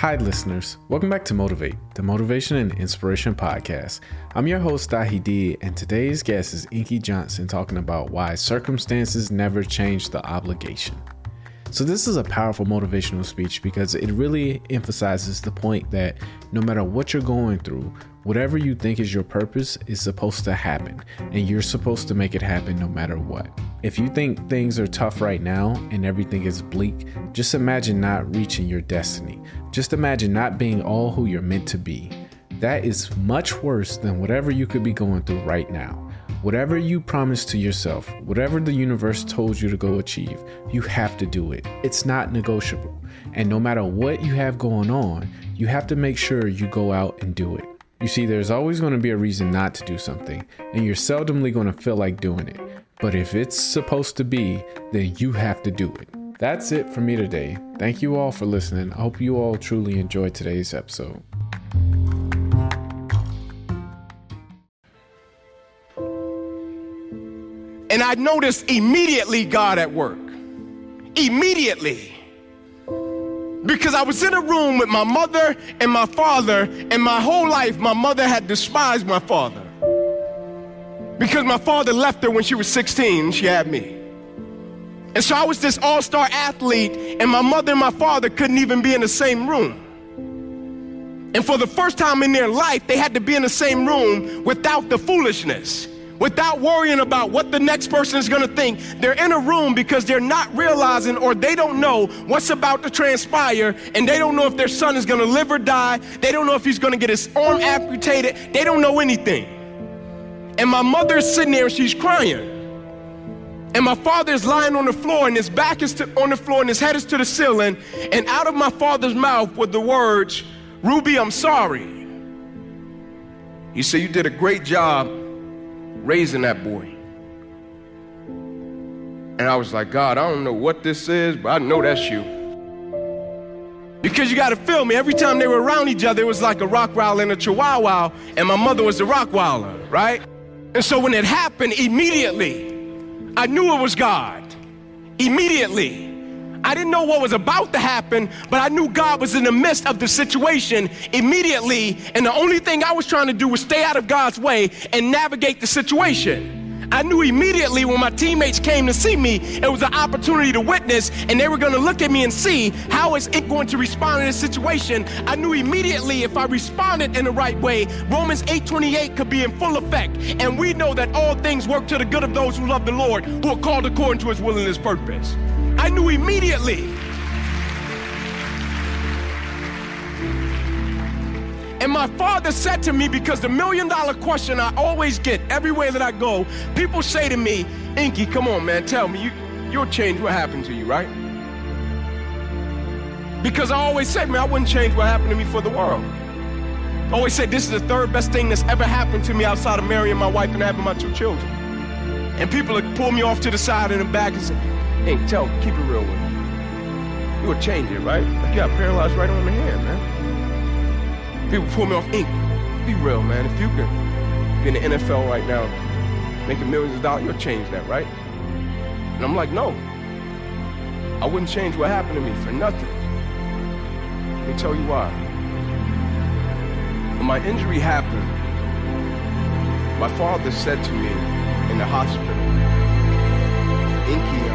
Hi, listeners. Welcome back to Motivate, the Motivation and Inspiration Podcast. I'm your host, Dahi D, and today's guest is Inky Johnson talking about why circumstances never change the obligation. So, this is a powerful motivational speech because it really emphasizes the point that no matter what you're going through, whatever you think is your purpose is supposed to happen, and you're supposed to make it happen no matter what. If you think things are tough right now and everything is bleak, just imagine not reaching your destiny. Just imagine not being all who you're meant to be. That is much worse than whatever you could be going through right now. Whatever you promised to yourself, whatever the universe told you to go achieve, you have to do it. It's not negotiable. And no matter what you have going on, you have to make sure you go out and do it. You see, there's always going to be a reason not to do something, and you're seldomly going to feel like doing it. But if it's supposed to be, then you have to do it. That's it for me today. Thank you all for listening. I hope you all truly enjoyed today's episode. And I noticed immediately God at work. Immediately. Because I was in a room with my mother and my father, and my whole life, my mother had despised my father. Because my father left her when she was 16 she had me. And so I was this all star athlete, and my mother and my father couldn't even be in the same room. And for the first time in their life, they had to be in the same room without the foolishness without worrying about what the next person is going to think. They're in a room because they're not realizing or they don't know what's about to transpire and they don't know if their son is going to live or die. They don't know if he's going to get his arm amputated. They don't know anything. And my mother is sitting there and she's crying. And my father is lying on the floor and his back is to, on the floor and his head is to the ceiling. And out of my father's mouth were the words, Ruby, I'm sorry. He said, You did a great job raising that boy. And I was like, God, I don't know what this is, but I know that's you. Because you got to feel me. Every time they were around each other, it was like a Rottweiler and a Chihuahua, and my mother was a Rottweiler, right? And so when it happened, immediately, I knew it was God. Immediately. I didn't know what was about to happen, but I knew God was in the midst of the situation immediately. And the only thing I was trying to do was stay out of God's way and navigate the situation. I knew immediately when my teammates came to see me, it was an opportunity to witness, and they were going to look at me and see how is it going to respond in this situation. I knew immediately if I responded in the right way, Romans 8:28 could be in full effect. And we know that all things work to the good of those who love the Lord, who are called according to his will and his purpose. I knew immediately. And my father said to me, because the million dollar question I always get everywhere that I go, people say to me, Inky, come on, man, tell me, you, you'll change what happened to you, right? Because I always say, man, I wouldn't change what happened to me for the world. I always say, this is the third best thing that's ever happened to me outside of marrying my wife and having my two children. And people would pull me off to the side in the back and say, Hey, tell, keep it real with me. You will change it, right? You got paralyzed right on the hand, man. People pull me off ink. Be real, man. If you can be in the NFL right now, making millions of dollars, you'll change that, right? And I'm like, no. I wouldn't change what happened to me for nothing. Let me tell you why. When my injury happened, my father said to me in the hospital, Inky, uh,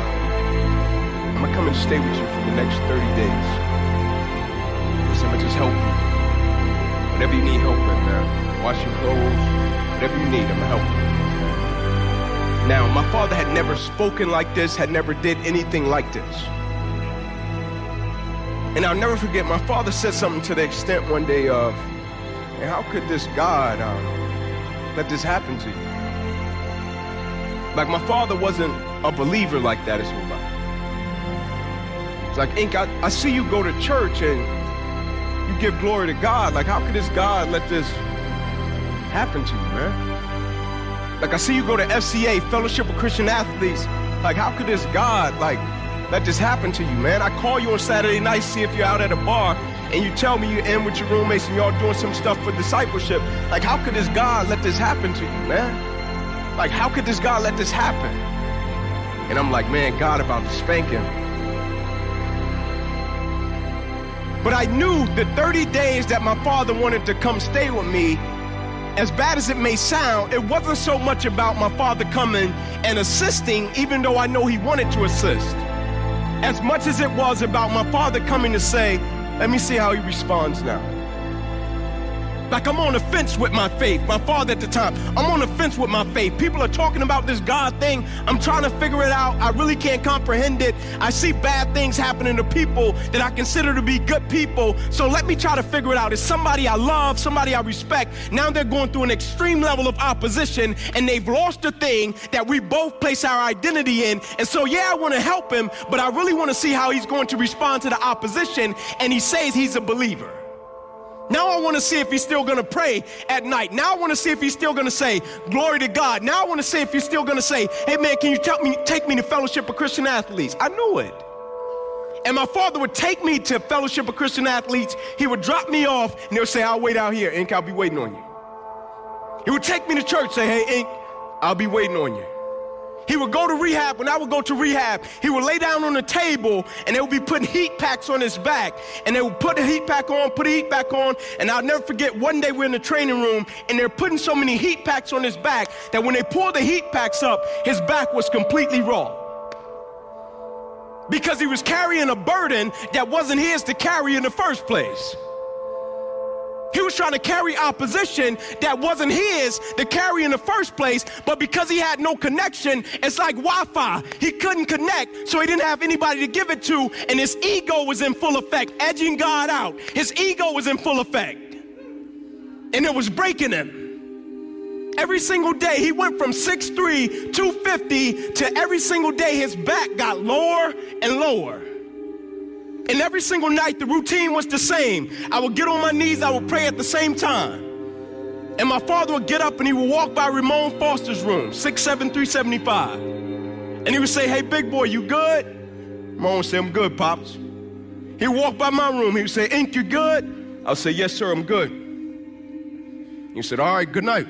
I'm gonna come and stay with you for the next 30 days. Because I'm gonna just help you. Whatever you need help with, man. Wash your clothes, whatever you need, I'm gonna help you. Now, my father had never spoken like this, had never did anything like this. And I'll never forget, my father said something to the extent one day of, and how could this God uh, let this happen to you? Like my father wasn't a believer like that as well. It's like, Ink, I, I see you go to church and you give glory to God. Like, how could this God let this happen to you, man? Like, I see you go to FCA, Fellowship of Christian Athletes. Like, how could this God, like, let this happen to you, man? I call you on Saturday night, see if you're out at a bar, and you tell me you're in with your roommates and y'all doing some stuff for discipleship. Like, how could this God let this happen to you, man? Like, how could this God let this happen? And I'm like, man, God about to spank him. But I knew the 30 days that my father wanted to come stay with me, as bad as it may sound, it wasn't so much about my father coming and assisting, even though I know he wanted to assist, as much as it was about my father coming to say, Let me see how he responds now. Like I'm on the fence with my faith. My father at the time, I'm on the fence with my faith. People are talking about this God thing. I'm trying to figure it out. I really can't comprehend it. I see bad things happening to people that I consider to be good people. So let me try to figure it out. It's somebody I love, somebody I respect. Now they're going through an extreme level of opposition and they've lost the thing that we both place our identity in. And so, yeah, I want to help him, but I really want to see how he's going to respond to the opposition. And he says he's a believer. Now I want to see if he's still going to pray at night. Now I want to see if he's still going to say, Glory to God. Now I want to see if he's still going to say, Hey man, can you tell me, take me to Fellowship of Christian Athletes? I knew it. And my father would take me to Fellowship of Christian Athletes. He would drop me off and he would say, I'll wait out here. Ink, I'll be waiting on you. He would take me to church, say, Hey, Ink, I'll be waiting on you. He would go to rehab. When I would go to rehab, he would lay down on the table and they would be putting heat packs on his back. And they would put the heat pack on, put the heat pack on. And I'll never forget one day we're in the training room and they're putting so many heat packs on his back that when they pulled the heat packs up, his back was completely raw. Because he was carrying a burden that wasn't his to carry in the first place. He was trying to carry opposition that wasn't his to carry in the first place, but because he had no connection, it's like Wi Fi. He couldn't connect, so he didn't have anybody to give it to, and his ego was in full effect, edging God out. His ego was in full effect, and it was breaking him. Every single day, he went from 6'3, 250 to every single day, his back got lower and lower. And every single night, the routine was the same. I would get on my knees, I would pray at the same time. And my father would get up and he would walk by Ramon Foster's room, 67375. And he would say, Hey, big boy, you good? Ramon would say, I'm good, Pops. He'd walk by my room, he would say, Ink, you good? I'll say, Yes, sir, I'm good. He said, All right, good night.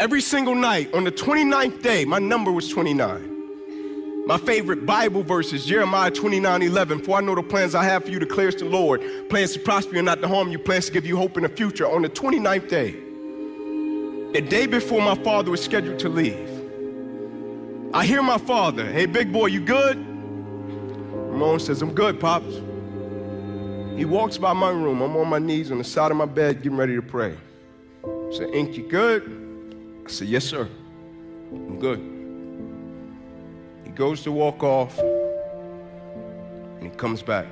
Every single night, on the 29th day, my number was 29. My favorite Bible verse is Jeremiah 29 11. For I know the plans I have for you, declares the Lord. Plans to prosper you and not to harm you, plans to give you hope in the future. On the 29th day, the day before my father was scheduled to leave, I hear my father, Hey, big boy, you good? Ramon says, I'm good, Pops. He walks by my room. I'm on my knees on the side of my bed, getting ready to pray. I said, Ink, you good? I said, Yes, sir. I'm good. Goes to walk off and he comes back.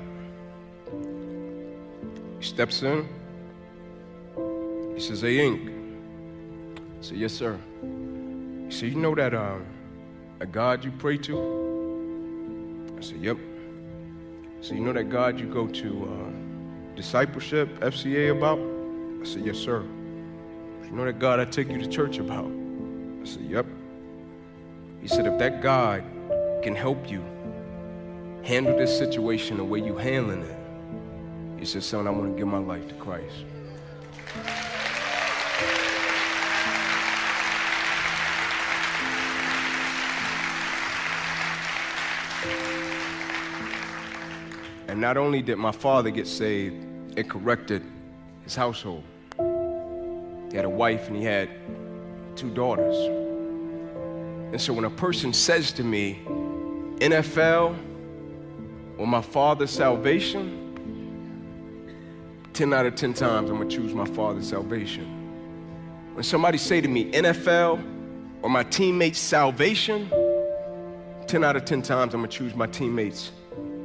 He steps in. He says, Hey, Ink. I said, Yes, sir. He said, You know that uh, a God you pray to? I said, Yep. So you know that God you go to uh, discipleship, FCA about? I said, Yes, sir. You know that God I take you to church about? I said, Yep. He said, If that God can help you handle this situation the way you're handling it, he said, Son, I want to give my life to Christ. And not only did my father get saved, it corrected his household. He had a wife and he had two daughters. And so when a person says to me, NFL or my father's salvation, 10 out of 10 times I'm gonna choose my father's salvation. When somebody say to me, NFL or my teammates' salvation, 10 out of 10 times I'm gonna choose my teammates'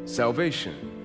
salvation.